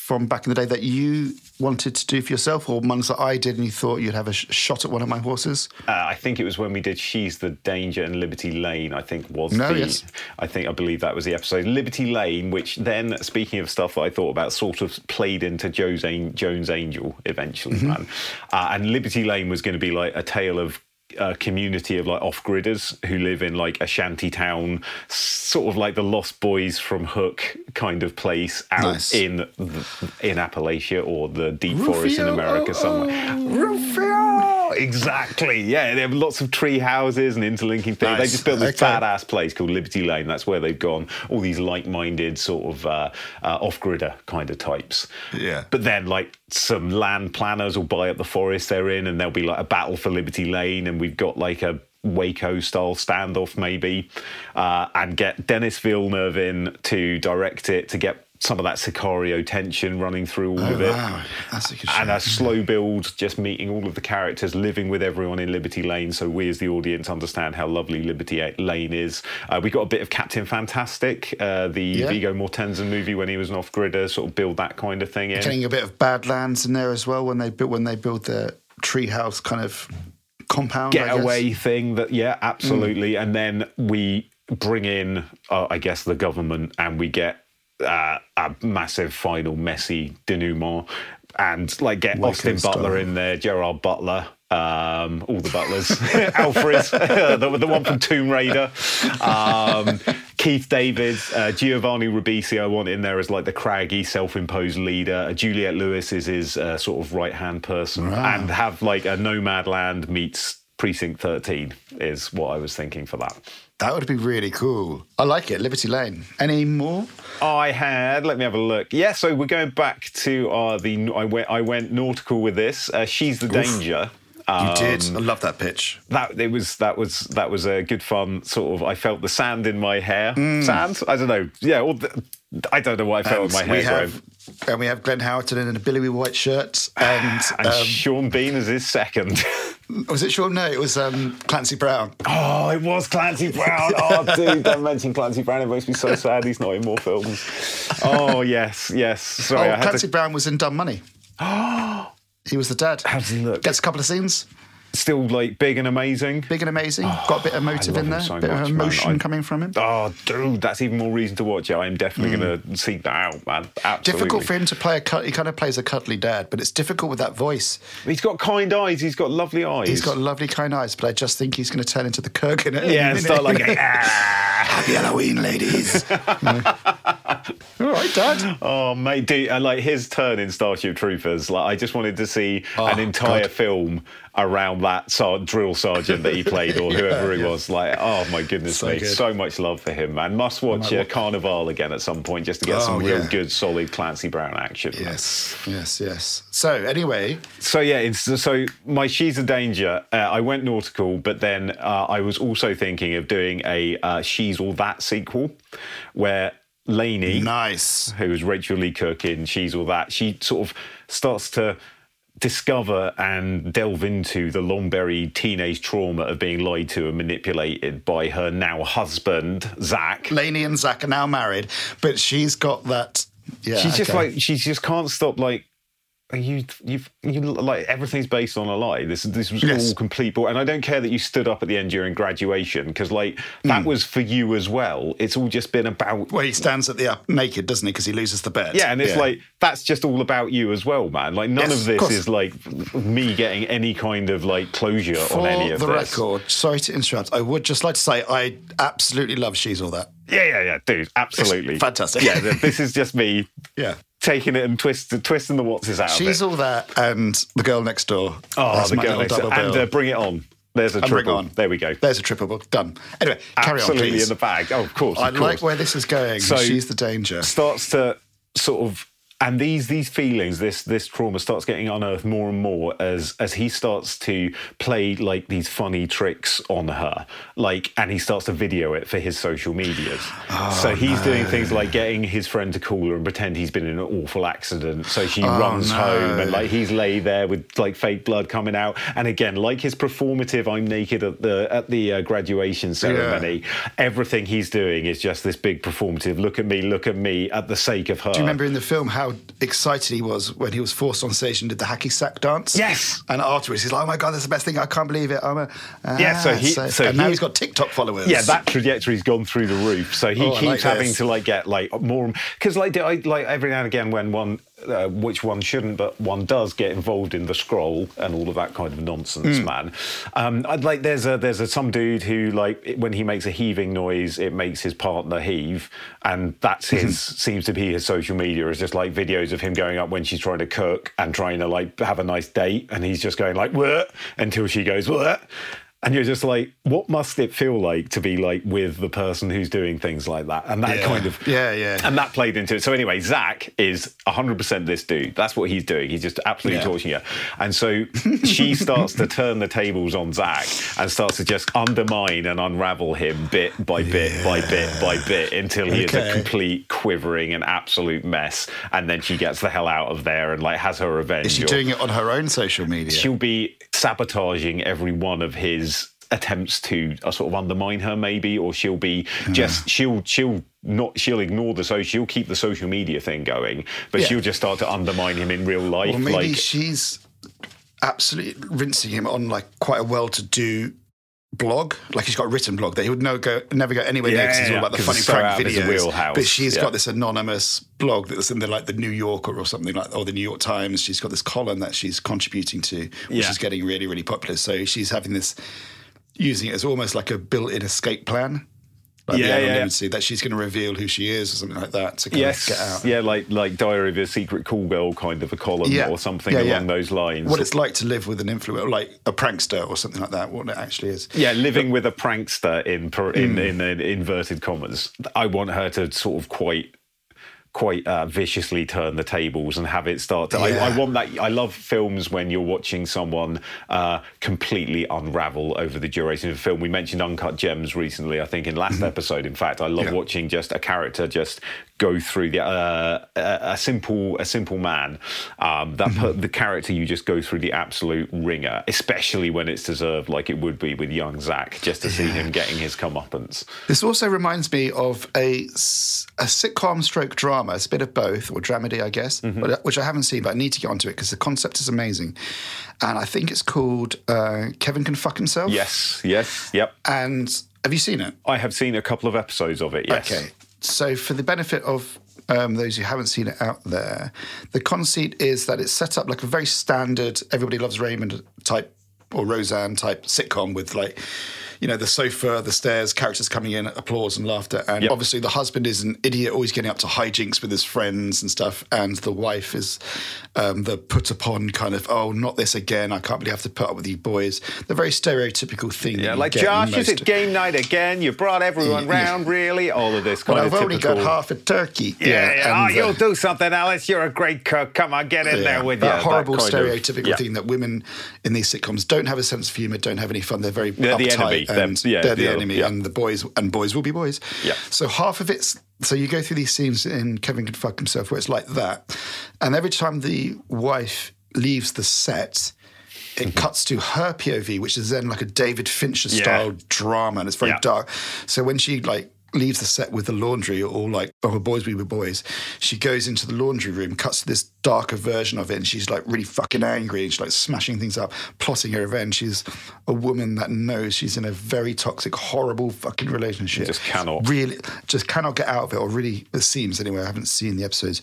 from back in the day that you wanted to do for yourself, or ones that I did and you thought you'd have a sh- shot at one of my horses? Uh, I think it was when we did "She's the Danger" and "Liberty Lane." I think was No, the. yes. I think I believe that was the episode "Liberty Lane," which then, speaking of stuff that I thought about, sort of played into Joe's Jones Angel eventually, Mm-hmm. man. Uh, and Liberty Lane was going to be like a tale of. A community of like off-gridders who live in like a shanty town, sort of like the Lost Boys from Hook kind of place out Nice. in in Appalachia or the deep forest in America oh, somewhere. Rufio! Exactly. Yeah, they have lots of tree houses and interlinking things. They just built this Okay. badass place called Liberty Lane. That's where they've gone. All these like-minded sort of uh, uh, off-gridder kind of types. Yeah. But then, like some land planners will buy up the forest they're in, and there'll be like a battle for Liberty Lane, we've got like a Waco style standoff maybe, uh, and get Denis Villeneuve in to direct it to get some of that Sicario tension running through all of it Oh, wow, that's a good and show. a slow build, just meeting all of the characters, living with everyone in Liberty Lane, so we as the audience understand how lovely Liberty Lane is. Uh, we got a bit of Captain Fantastic, uh, the Yeah. Viggo Mortensen movie when he was an off-gridder, sort of build that kind of thing in. Getting a bit of Badlands in there as well when they build when they build the treehouse kind of compound. Getaway thing that yeah absolutely. And then we bring in uh, i guess the government and we get uh, a massive final messy denouement and like get Waco austin butler in there gerard butler um, all the butlers, Alfred, the, the one from Tomb Raider, um, Keith David, uh, Giovanni Ribisi, I want in there as like the craggy, self-imposed leader. Uh, Juliette Lewis is his uh, sort of right-hand person, Wow. and have like a Nomadland meets Precinct 13 is what I was thinking for that. That would be really cool. I like it. Liberty Lane. Any more? I had. Let me have a look. Yeah, so we're going back to uh, the. I went. I went nautical with this. Uh, She's the danger. You did. I love that pitch. That it was. That was. That was a good fun sort of. I felt the sand in my hair. Sand. I don't know. Yeah. The, I don't know what I felt with my hair. we have, and we have Glenn Howerton in a billowy white shirt. And, and um, Sean Bean is his second. was it Sean? No, it was um, Clancy Brown. oh, it was Clancy Brown. Oh, dude, don't mention Clancy Brown. It makes me so sad he's not in more films. Oh, yes, yes. Sorry, oh, Clancy to. Brown was in Dumb Money. he was the dad. How does he look? Gets a couple of scenes. Still like big and amazing. Big and amazing. Got a bit of motive in there. so bit much, of emotion I- coming from him. Oh, dude, that's even more reason to watch it. I'm definitely going to seek that out, man. Absolutely. Difficult for him to play a cut. He kind of plays a cuddly dad, but it's difficult with that voice. He's got kind eyes. He's got lovely eyes. He's got lovely, kind eyes, but I just think he's going to turn into the Kurgan. yeah, and start like ah. Happy Halloween, ladies. All right, Dad. Oh, mate, dude, uh, like his turn in Starship Troopers. Like, I just wanted to see Oh, an entire God. film around that drill sergeant that he played, or whoever he was. Like, oh my goodness So me, good. so much love for him, man. Must watch uh, Carnivàle again at some point just to get Oh, some real yeah. good, solid Clancy Brown action. man. Yes, yes, yes. So, anyway, So yeah, so my she's a danger. Uh, I went nautical, but then uh, I was also thinking of doing a uh, she's all that sequel, where Laney, nice. who is Rachael Leigh Cook in She's All That, she sort of starts to discover and delve into the long buried teenage trauma of being lied to and manipulated by her now husband Zach. Laney and Zach are now married, but she's got that. Yeah, She's just okay. like she just can't stop like you you've you like everything's based on a lie. This this was Yes. all complete bull- and I don't care that you stood up at the end during graduation because like that mm. was for you as well. It's all just been about Well, he stands at the up naked, doesn't he? Because he loses the bet. yeah, and it's like that's just all about you as well, man. Like none Yes, of of this course. is like me getting any kind of like closure For on any of the this. record, sorry to interrupt. I would just like to say I absolutely love She's All That. Yeah, yeah, yeah, dude, absolutely fantastic. Yeah, this is just me Yeah. Taking it and twist, twisting the what's out She's. All That and The Girl Next Door. Oh, That's the girl next double and uh, bring it on. There's a And bring triple. on. There we go. There's a triple book. Done. Anyway, carry Absolutely on, please. in the bag. Oh, of course. I of like where this is going. So- She's the danger. starts to sort of and these these feelings this this trauma starts getting unearthed more and more as as he starts to play like these funny tricks on her. Like and he starts to video it for his social medias Oh, so he's doing things like getting his friend to call her and pretend he's been in an awful accident. So she Oh, runs no. home and like he's lay there with like fake blood coming out. And again like his performative i'm naked at the at the uh, graduation ceremony everything he's doing is just this big performative. Look at me look at me at the sake of her Do you remember in the film how excited he was when he was forced on stage and did the hacky sack dance? Yes. And afterwards he's like, "Oh my god, that's the best thing! I can't believe it!" I'm a, Yeah, so Ah, he- so and now he- he's got TikTok followers. Yeah, that trajectory's gone through the roof. So he Oh, keeps like having to like get like more because like I like every now and again when one uh, which one shouldn't, but one does get involved in the scroll and all of that kind of nonsense, Hmm. man. Um, I'd like there's a there's a some dude who like when he makes a heaving noise, it makes his partner heave, and that's his seems to be his social media is just like videos of him going up when she's trying to cook and trying to like have a nice date, and he's just going like what until she goes what. And you're just like, what must it feel like to be like with the person who's doing things like that? And that Yeah. kind of Yeah, yeah. and that played into it. So anyway, Zach is 100% this dude. That's what he's doing. He's just absolutely Yeah. torching her. And so she starts to turn the tables on Zach and starts to just undermine and unravel him bit by bit by bit by bit until he is a complete quivering and absolute mess. And then she gets the hell out of there and like has her revenge. Is she or- doing it on her own social media? she'll be sabotaging every one of his attempts to uh, sort of undermine her maybe or she'll be just she'll she'll not she'll ignore the so she'll keep the social media thing going but Yeah. she'll just start to undermine him in real life Or maybe like she's absolutely rinsing him on like quite a well-to-do blog. Like he's got a written blog that he would no go, never go anywhere near Yeah, because he's all about the funny so prank out of his videos. But she's yeah. got this anonymous blog that's in the like the New Yorker or something like, or the New York Times. She's got this column that she's contributing to, which Yeah. is getting really, really popular. So she's having this, using it as almost like a built-in escape plan. like Yeah, the yeah. that she's going to reveal who she is or something like that to kind Yes, of get out. yeah, like like Diary of a Secret Cool Girl kind of a column Yeah. or something Yeah, along yeah. those lines. What it's like to live with an influencer, like a prankster or something like that. What it actually is. Yeah, living with a prankster in in, hmm. in, in inverted commas. I want her to sort of quite quite uh, viciously turn the tables and have it start to. Yeah. I, I want that. I love films when you're watching someone uh, completely unravel over the duration of a film. We mentioned Uncut Gems recently. I think in last episode. In fact, I love Mm-hmm. Yeah. watching just a character just go through the uh, a, simple a simple man. Um, that per- the character you just go through the absolute ringer, especially when it's deserved, like it would be with young Zach, just to see him getting his comeuppance. This also reminds me of a a sitcom stroke drama. It's a bit of both, or dramedy, I guess, Mm-hmm. but, which I haven't seen, but I need to get onto it because the concept is amazing. And I think it's called uh, Kevin Can Fuck Himself. Yes, yes, yep. And have you seen it? I have seen a couple of episodes of it. Yes. Okay. So, for the benefit of um, those who haven't seen it out there, the conceit is that it's set up like a very standard Everybody Loves Raymond type or Roseanne type sitcom with like, you know, the sofa, the stairs, characters coming in, applause and laughter. And Yep. obviously, the husband is an idiot, always getting up to hijinks with his friends and stuff. And the wife is um, the put upon kind of, oh, not this again. I can't really have to put up with you boys. The very stereotypical thing. Yeah, like Josh, is it game night again? You brought everyone Yeah. round, really? All of this kind Well, of I've only got half a turkey. Yeah, yeah. oh, and, uh, you'll do something, Alice. You're a great cook. Come on, get in Yeah, there with that you. horrible of- stereotypical yeah. thing that women in these sitcoms don't have a sense of humor, don't have any fun. They're very They're the uptight enemy. They're- yeah, they're the the- enemy, yeah. and the boys and boys will be boys. Yeah. So half of it's so you go through these scenes in Kevin Can Fuck Himself where it's like that, and every time the wife leaves the set. It Mm-hmm. cuts to her POV, which is then like a David Fincher style drama, and it's very Yeah. dark. So when she like leaves the set with the laundry, or like oh boys we were boys, she goes into the laundry room, cuts to this darker version of it, and she's like really fucking angry, and she's like smashing things up, plotting her revenge. She's a woman that knows she's in a very toxic, horrible fucking relationship. Just cannot. really, just cannot get out of it, or really it seems anyway. I haven't seen the episodes,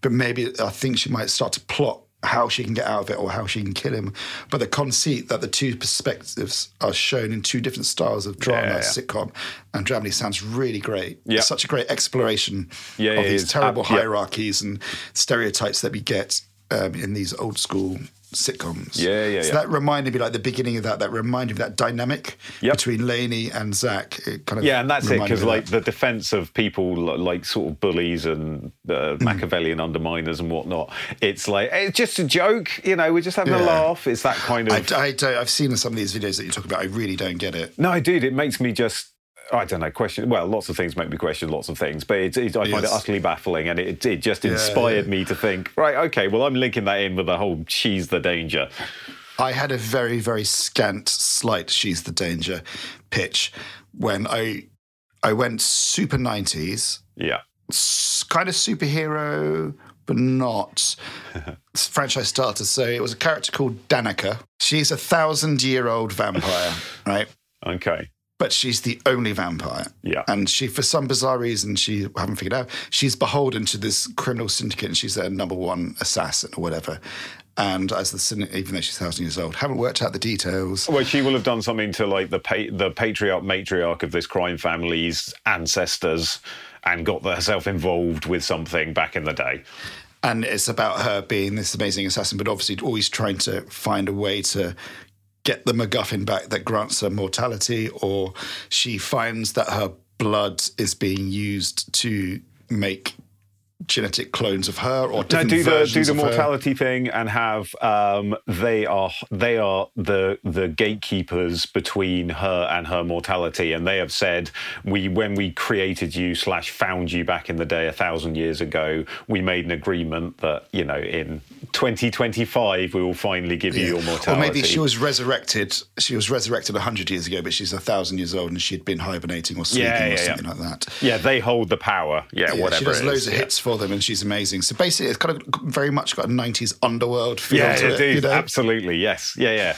but maybe I think she might start to plot how she can get out of it or how she can kill him. But the conceit that the two perspectives are shown in two different styles of drama, Yeah, yeah. sitcom, and dramedy sounds really great. Yeah. It's such a great exploration Yeah, of these terrible yeah. hierarchies and stereotypes that we get um, in these old school sitcoms. Yeah, yeah, So yeah. that reminded me, like the beginning of that, that reminded me of that dynamic Yep. between Laney and Zach. It kind of Yeah, and that's it because like that. the defense of people like sort of bullies and uh, Hmm. Machiavellian underminers and whatnot. It's like it's just a joke, you know. We're just having a laugh. It's that kind of. I, I don't, I've seen some of these videos that you talk about. I really don't get it. No, dude, it makes me just. I don't know. Question. Well, lots of things make me question lots of things, but it's, it's, I find it utterly baffling, and it, it just inspired yeah. me to think. Right, okay. Well, I'm linking that in with the whole "she's the danger." I had a very, very scant, slight "she's the danger" pitch when I I went super nineties, Yeah, kind of superhero, but not franchise starter. So it was a character called Danica. She's a thousand year old vampire, right? okay. But she's the only vampire. Yeah. And she, for some bizarre reason, she I haven't figured out, she's beholden to this criminal syndicate and she's their number one assassin or whatever. And as the syndicate, even though she's thousand years old, haven't worked out the details. Well, she will have done something to like the pa- the patriarch matriarch of this crime family's ancestors, and got herself involved with something back in the day. And it's about her being this amazing assassin, but obviously always trying to find a way to get the MacGuffin back that grants her mortality, or she finds that her blood is being used to make genetic clones of her or No, do the do the her. mortality thing and have um, they are they are the the gatekeepers between her and her mortality, and they have said we when we created you slash found you back in the day a thousand years ago, we made an agreement that you know in 2025 we will finally give you your mortality. Or maybe she was resurrected. She was resurrected hundred years ago, but she's a thousand years old, and she'd been hibernating or sleeping Yeah, or yeah, yeah. something like that. yeah, they hold the power. Yeah, Yeah, whatever. she does loads of yeah. hits for them, and she's amazing. So basically, it's kind of very much got a '90s underworld feel Yeah, to it it. is. you know? Absolutely, yes. Yeah, yeah.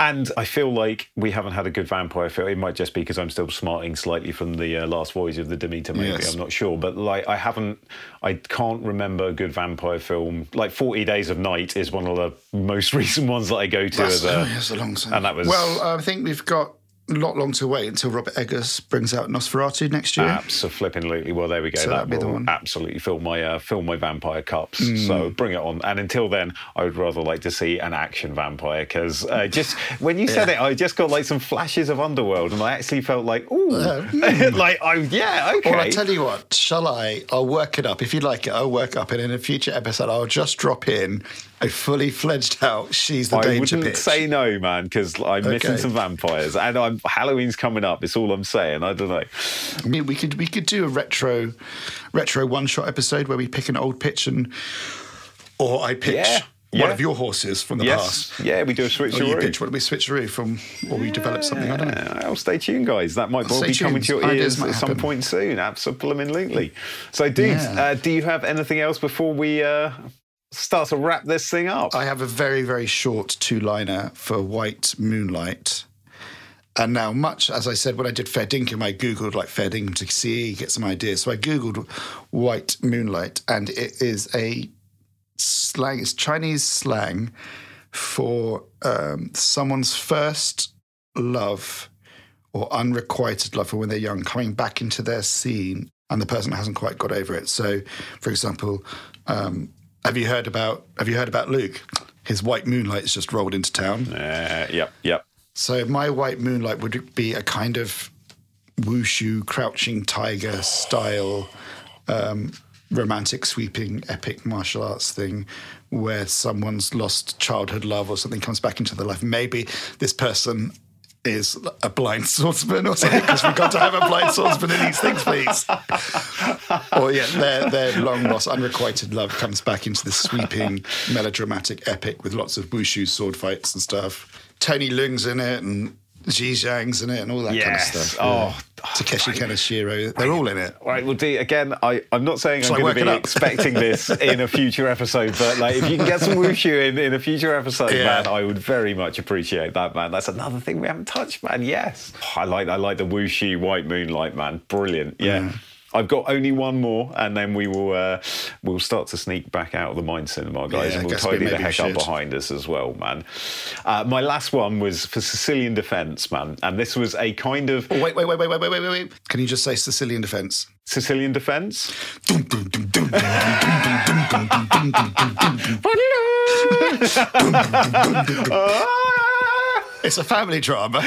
And I feel like we haven't had a good vampire film. It might just be because I'm still smarting slightly from the uh, last voyage of the Demeter, maybe. Yes. I'm not sure. But like, I haven't, I can't remember a good vampire film. Like 40 Days of Night is one of the most recent ones that I go to That's, as a. oh, that's a long time. and that was- well. I think we've got not long to wait until Robert Eggers brings out Nosferatu next year. Absolutely. Well, there we go. So that be the will one. absolutely fill my uh, fill my vampire cups. Mm. So bring it on. And until then, I would rather like to see an action vampire because uh, just when you said it, I just got like some flashes of Underworld, and I actually felt like, ooh, like I yeah, okay. Well, I tell you what, shall I? I'll work it up. If you like it, I'll work up. And in a future episode, I'll just drop in a fully fledged out. She's the I danger wouldn't pitch. say no, man, because I'm missing some vampires, and I'm Halloween's coming up. It's all I'm saying. I don't know. I mean, we could we could do a retro retro one shot episode where we pick an old pitch and or I pitch Yeah, one yeah. of your horses from the Yes, past. yeah, we do a Or you pitch what we switcheroo from, or we develop something. I don't know. Yeah, well, stay tuned, guys. That might well be coming to your Ideas ears at some point soon. Absolutely. So, dude, Yeah. uh, do you have anything else before we uh, start to wrap this thing up? I have a very very short two liner for White Moonlight. And now, much as I said when I did Fair Dinkum, I googled like Fair Dinkum to see get some ideas. So I googled White Moonlight, and it is a slang. It's Chinese slang for um, someone's first love or unrequited love for when they're young, coming back into their scene, and the person hasn't quite got over it. So, for example, um, have you heard about Have you heard about Luke? His white moonlight's just rolled into town. Uh, yep, yep. So my white moonlight would be a kind of wushu, crouching tiger style, um, romantic, sweeping, epic martial arts thing, where someone's lost childhood love or something comes back into their life. Maybe this person is a blind swordsman or something because we've got to have a blind swordsman in these things, please. or yeah, their their long lost, unrequited love comes back into this sweeping, melodramatic epic with lots of wushu sword fights and stuff. Tony Leung's in it and Ji Zhang's in it and all that kind of Yes. stuff. Oh, oh Takeshi Kaneshiro, they're all in it. Right, well, D, again, I, I'm not saying I'm going to be expecting this in a future episode, but like if you can get some wushu in, in a future episode, Yeah. man, I would very much appreciate that, man. That's another thing we haven't touched, man. Yes, I like I like the wushu white moonlight, man. Brilliant. Yeah. Mm. I've got only one more, and then we will uh, we'll start to sneak back out of the Mind Cinema, guys, Yeah, and we'll tidy the heck up behind us as well, man. Uh, my last one was for Sicilian Defence, man, and this was a kind of Oh, wait, wait, wait, wait, wait, wait, wait, wait. Can you just say Sicilian defence? Sicilian Defence. It's a family drama.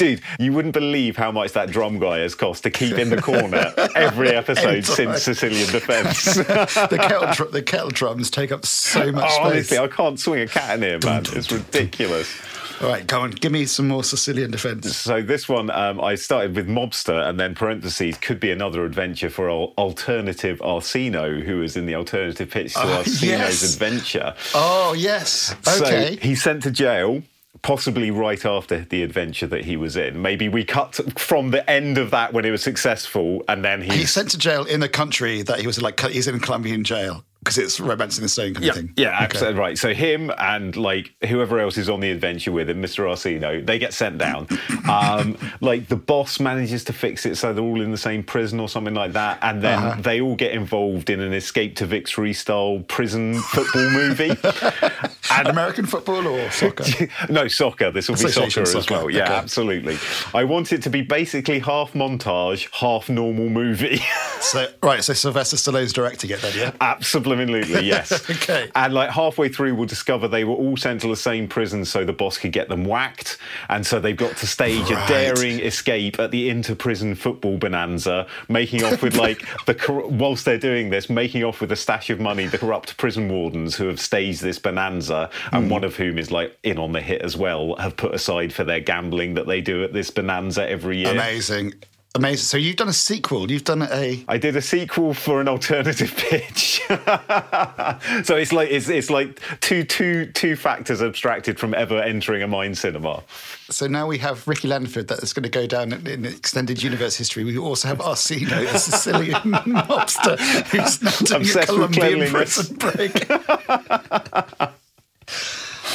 Dude, you wouldn't believe how much that drum guy has cost to keep in the corner every episode since Sicilian Defence. the kettle, dr- the kettle drums take up so much oh, space. honestly, I can't swing a cat in here, man. It's ridiculous. All right, come on, give me some more Sicilian defence. So this one, um, I started with Mobster, and then parentheses could be another adventure for al- alternative Arsino, who is in the alternative pitch to Ah, Arsino's yes. adventure. Oh yes, okay. So he's sent to jail. Possibly right after the adventure that he was in. Maybe we cut from the end of that when it was successful, and then he He's sent to jail in the country that he was like. He's in Colombian jail because it's Romancing the Stone kind Yeah, of thing. yeah, Okay. absolutely right. So him and like whoever else is on the adventure with him, Mr. Arsino, they get sent down. Um, like the boss manages to fix it so they're all in the same prison or something like that, and then Uh-huh. they all get involved in an escape to victory style prison football movie. and American football or soccer? no soccer. This will be soccer, Association as soccer, well. Yeah, absolutely. I want it to be basically half montage, half normal movie. so right, so Sylvester Stallone's directing it then, yeah. Absolutely, yes. Okay. And like halfway through, we'll discover they were all sent to the same prison so the boss could get them whacked. And so they've got to stage Right. a daring escape at the inter-prison football bonanza, making off with like the cor- whilst they're doing this, making off with a stash of money. The corrupt prison wardens who have staged this bonanza, and Hmm. one of whom is like in on the hit as well, have put aside for their gambling that they do at this bonanza every year. Amazing, amazing. So you've done a sequel. You've done a. I did a sequel for an alternative pitch. so it's like it's, it's like two two two factors abstracted from ever entering a mind cinema. So now we have Ricky Landford that is going to go down in, in extended universe history. We also have Arsino, the Sicilian mobster, who's now doing Obsessed a Colombian prison break.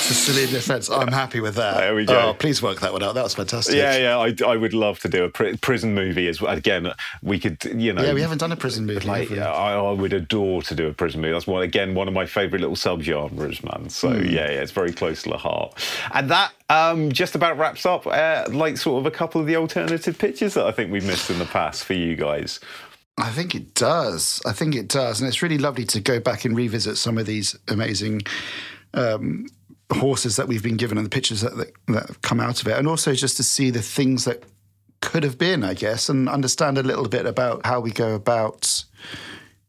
Sicilian defence. I'm happy with that. There we go. Oh, please work that one out. That was fantastic. Yeah, yeah, I, I would love to do a pri- prison movie as well. Again, we could, you know. Yeah, we haven't done a prison movie. Like, we? I, I would adore to do a prison movie. That's one again one of my favourite little subgenres, man. So Hmm. yeah, yeah, it's very close to the heart. And that um, just about wraps up uh, like sort of a couple of the alternative pitches that I think we've missed in the past for you guys. I think it does. I think it does. And it's really lovely to go back and revisit some of these amazing um, horses that we've been given and the pictures that, that, that have come out of it. And also just to see the things that could have been, I guess, and understand a little bit about how we go about.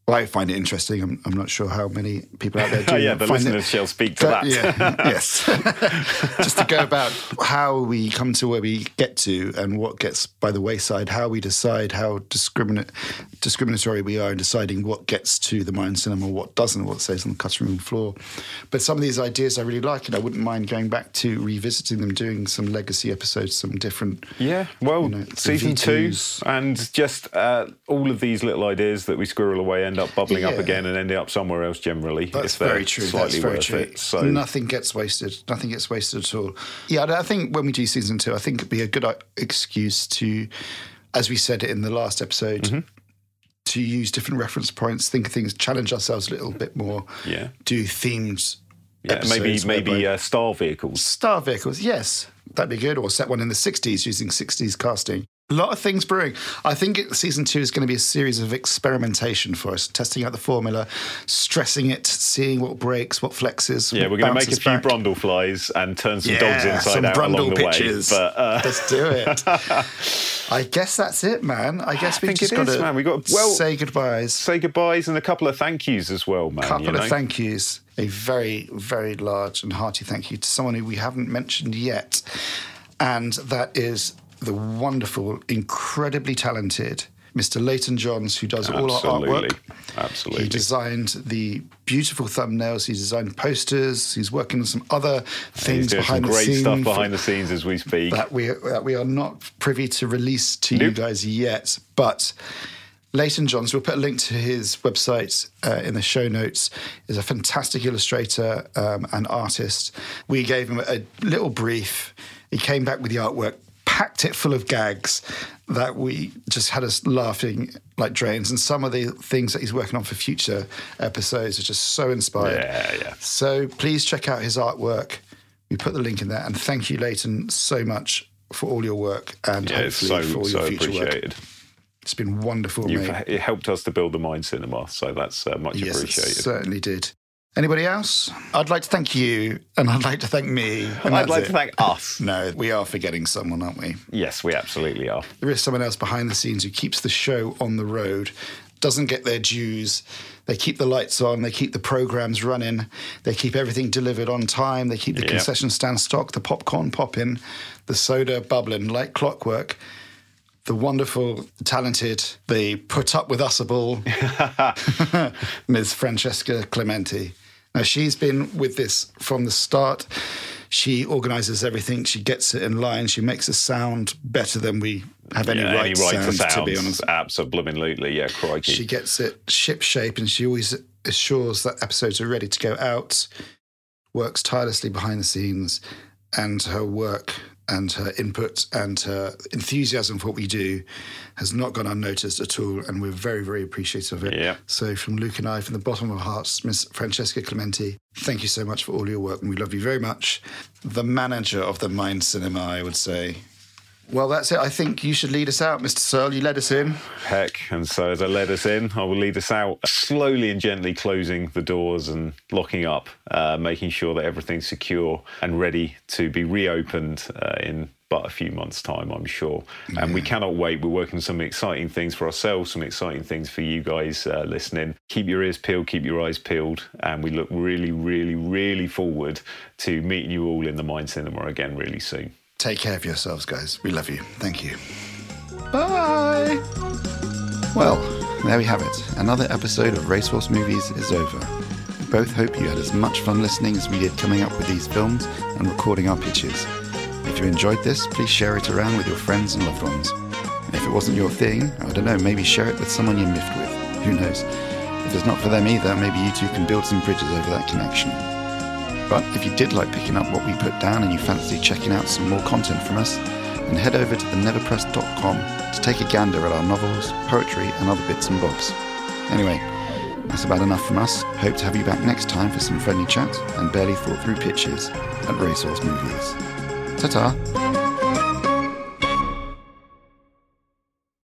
I find it interesting. I'm, I'm not sure how many people out there do. Oh, yeah, the find listeners it, shall speak to that. Yeah, yes. Just to go about how we come to where we get to and what gets by the wayside, how we decide how discriminate, discriminatory we are in deciding what gets to the Mind Cinema, what doesn't, what stays on the cutting room floor. But some of these ideas I really like, and I wouldn't mind going back to revisiting them, doing some legacy episodes, some different. Yeah, well, You know, season two, V2s. and just uh, all of these little ideas that we squirrel away end up bubbling up again and ending up somewhere else generally. That's very true. Slightly That's very true. it. So nothing gets wasted. Nothing gets wasted at all. Yeah, I think when we do season two, I think it'd be a good uh, excuse to, as we said in the last episode, Mm-hmm. to use different reference points, think of things, challenge ourselves a little bit more. Yeah. Do themes. yeah, maybe maybe uh, star vehicles. Star vehicles, yes, that'd be good. Or set one in the 60s using 60s casting. A lot of things brewing. I think it, season two is going to be a series of experimentation for us, testing out the formula, stressing it, seeing what breaks, what flexes. Yeah, what we're going to make a few back. Brundleflies and turn some Yeah, dogs inside some out along Brundle the pitches. way. But uh, Let's do it. I guess that's it, man. I guess we've think just it got to man. We got- well- say goodbyes. say goodbyes and a couple of thank yous as well, man. A couple you know? of thank yous. A very, very large and hearty thank you to someone who we haven't mentioned yet. And that is the wonderful, incredibly talented Mr. Leighton Johns, who does all our Absolutely. artwork. Absolutely. He designed the beautiful thumbnails. He designed posters. He's working on some other things behind the great scenes stuff behind the scenes as we speak. that we that we are not privy to release to you guys yet. But Leighton Johns, we'll put a link to his website uh, in the show notes. Is a fantastic illustrator um, and artist. We gave him a little brief. He came back with the artwork, packed it full of gags that we just had us laughing like drains. And some of the things that he's working on for future episodes are just so inspired. Yeah, yeah. So please check out his artwork. We put the link in there. And thank you, Leighton, so much for all your work and yeah, hopefully so for all your so future appreciated. work. It's been wonderful, You've mate. it helped us to build the Mind Cinema, so that's uh, much Yes, it appreciated. certainly did. Anybody else? I'd like to thank you, and I'd like to thank me. and I'd like it. to thank us. No, we are forgetting someone, aren't we? Yes, we absolutely are. There is someone else behind the scenes who keeps the show on the road, doesn't get their dues. They keep the lights on, they keep the programs running, they keep everything delivered on time, they keep the Yeah. concession stand stocked, the popcorn popping, the soda bubbling like clockwork. The wonderful, talented, the put up with us usable Ms. Francesca Clementi. Now, she's been with this from the start. She organizes everything. She gets it in line. She makes us sound better than we have any Yeah, right, any to right sound, to to be honest. Absolutely, yeah, crikey. She gets it ship shape and she always assures that episodes are ready to go out, works tirelessly behind the scenes, and her work and her input and her enthusiasm for what we do has not gone unnoticed at all. And we're very, very appreciative of it. Yeah. So, from Luke and I, from the bottom of our hearts, Miss Francesca Clementi, thank you so much for all your work and we love you very much. The manager of the Mind Cinema, I would say. Well, that's it. I think you should lead us out, Mr. Searle. You led us in. Heck, and so as I led us in, I will lead us out, slowly and gently closing the doors and locking up, uh, making sure that everything's secure and ready to be reopened uh, in but a few months' time, I'm sure. And we cannot wait. We're working on some exciting things for ourselves, some exciting things for you guys uh, listening. Keep your ears peeled, keep your eyes peeled, and we look really, really, really forward to meeting you all in the Mind Cinema again really soon. Take care of yourselves, guys. We love you. Thank you. Bye. Well, there we have it. Another episode of Racehorse Movies is over. We both hope you had as much fun listening as we did coming up with these films and recording our pitches. If you enjoyed this, please share it around with your friends and loved ones. And if it wasn't your thing, I don't know, maybe share it with someone you miffed with. Who knows? If it's not for them either, maybe you two can build some bridges over that connection. But if you did like picking up what we put down and you fancy checking out some more content from us, then head over to theneverpress.com to take a gander at our novels, poetry, and other bits and bobs. Anyway, that's about enough from us. Hope to have you back next time for some friendly chat and barely thought through pitches at Racehorse Movies. Ta ta!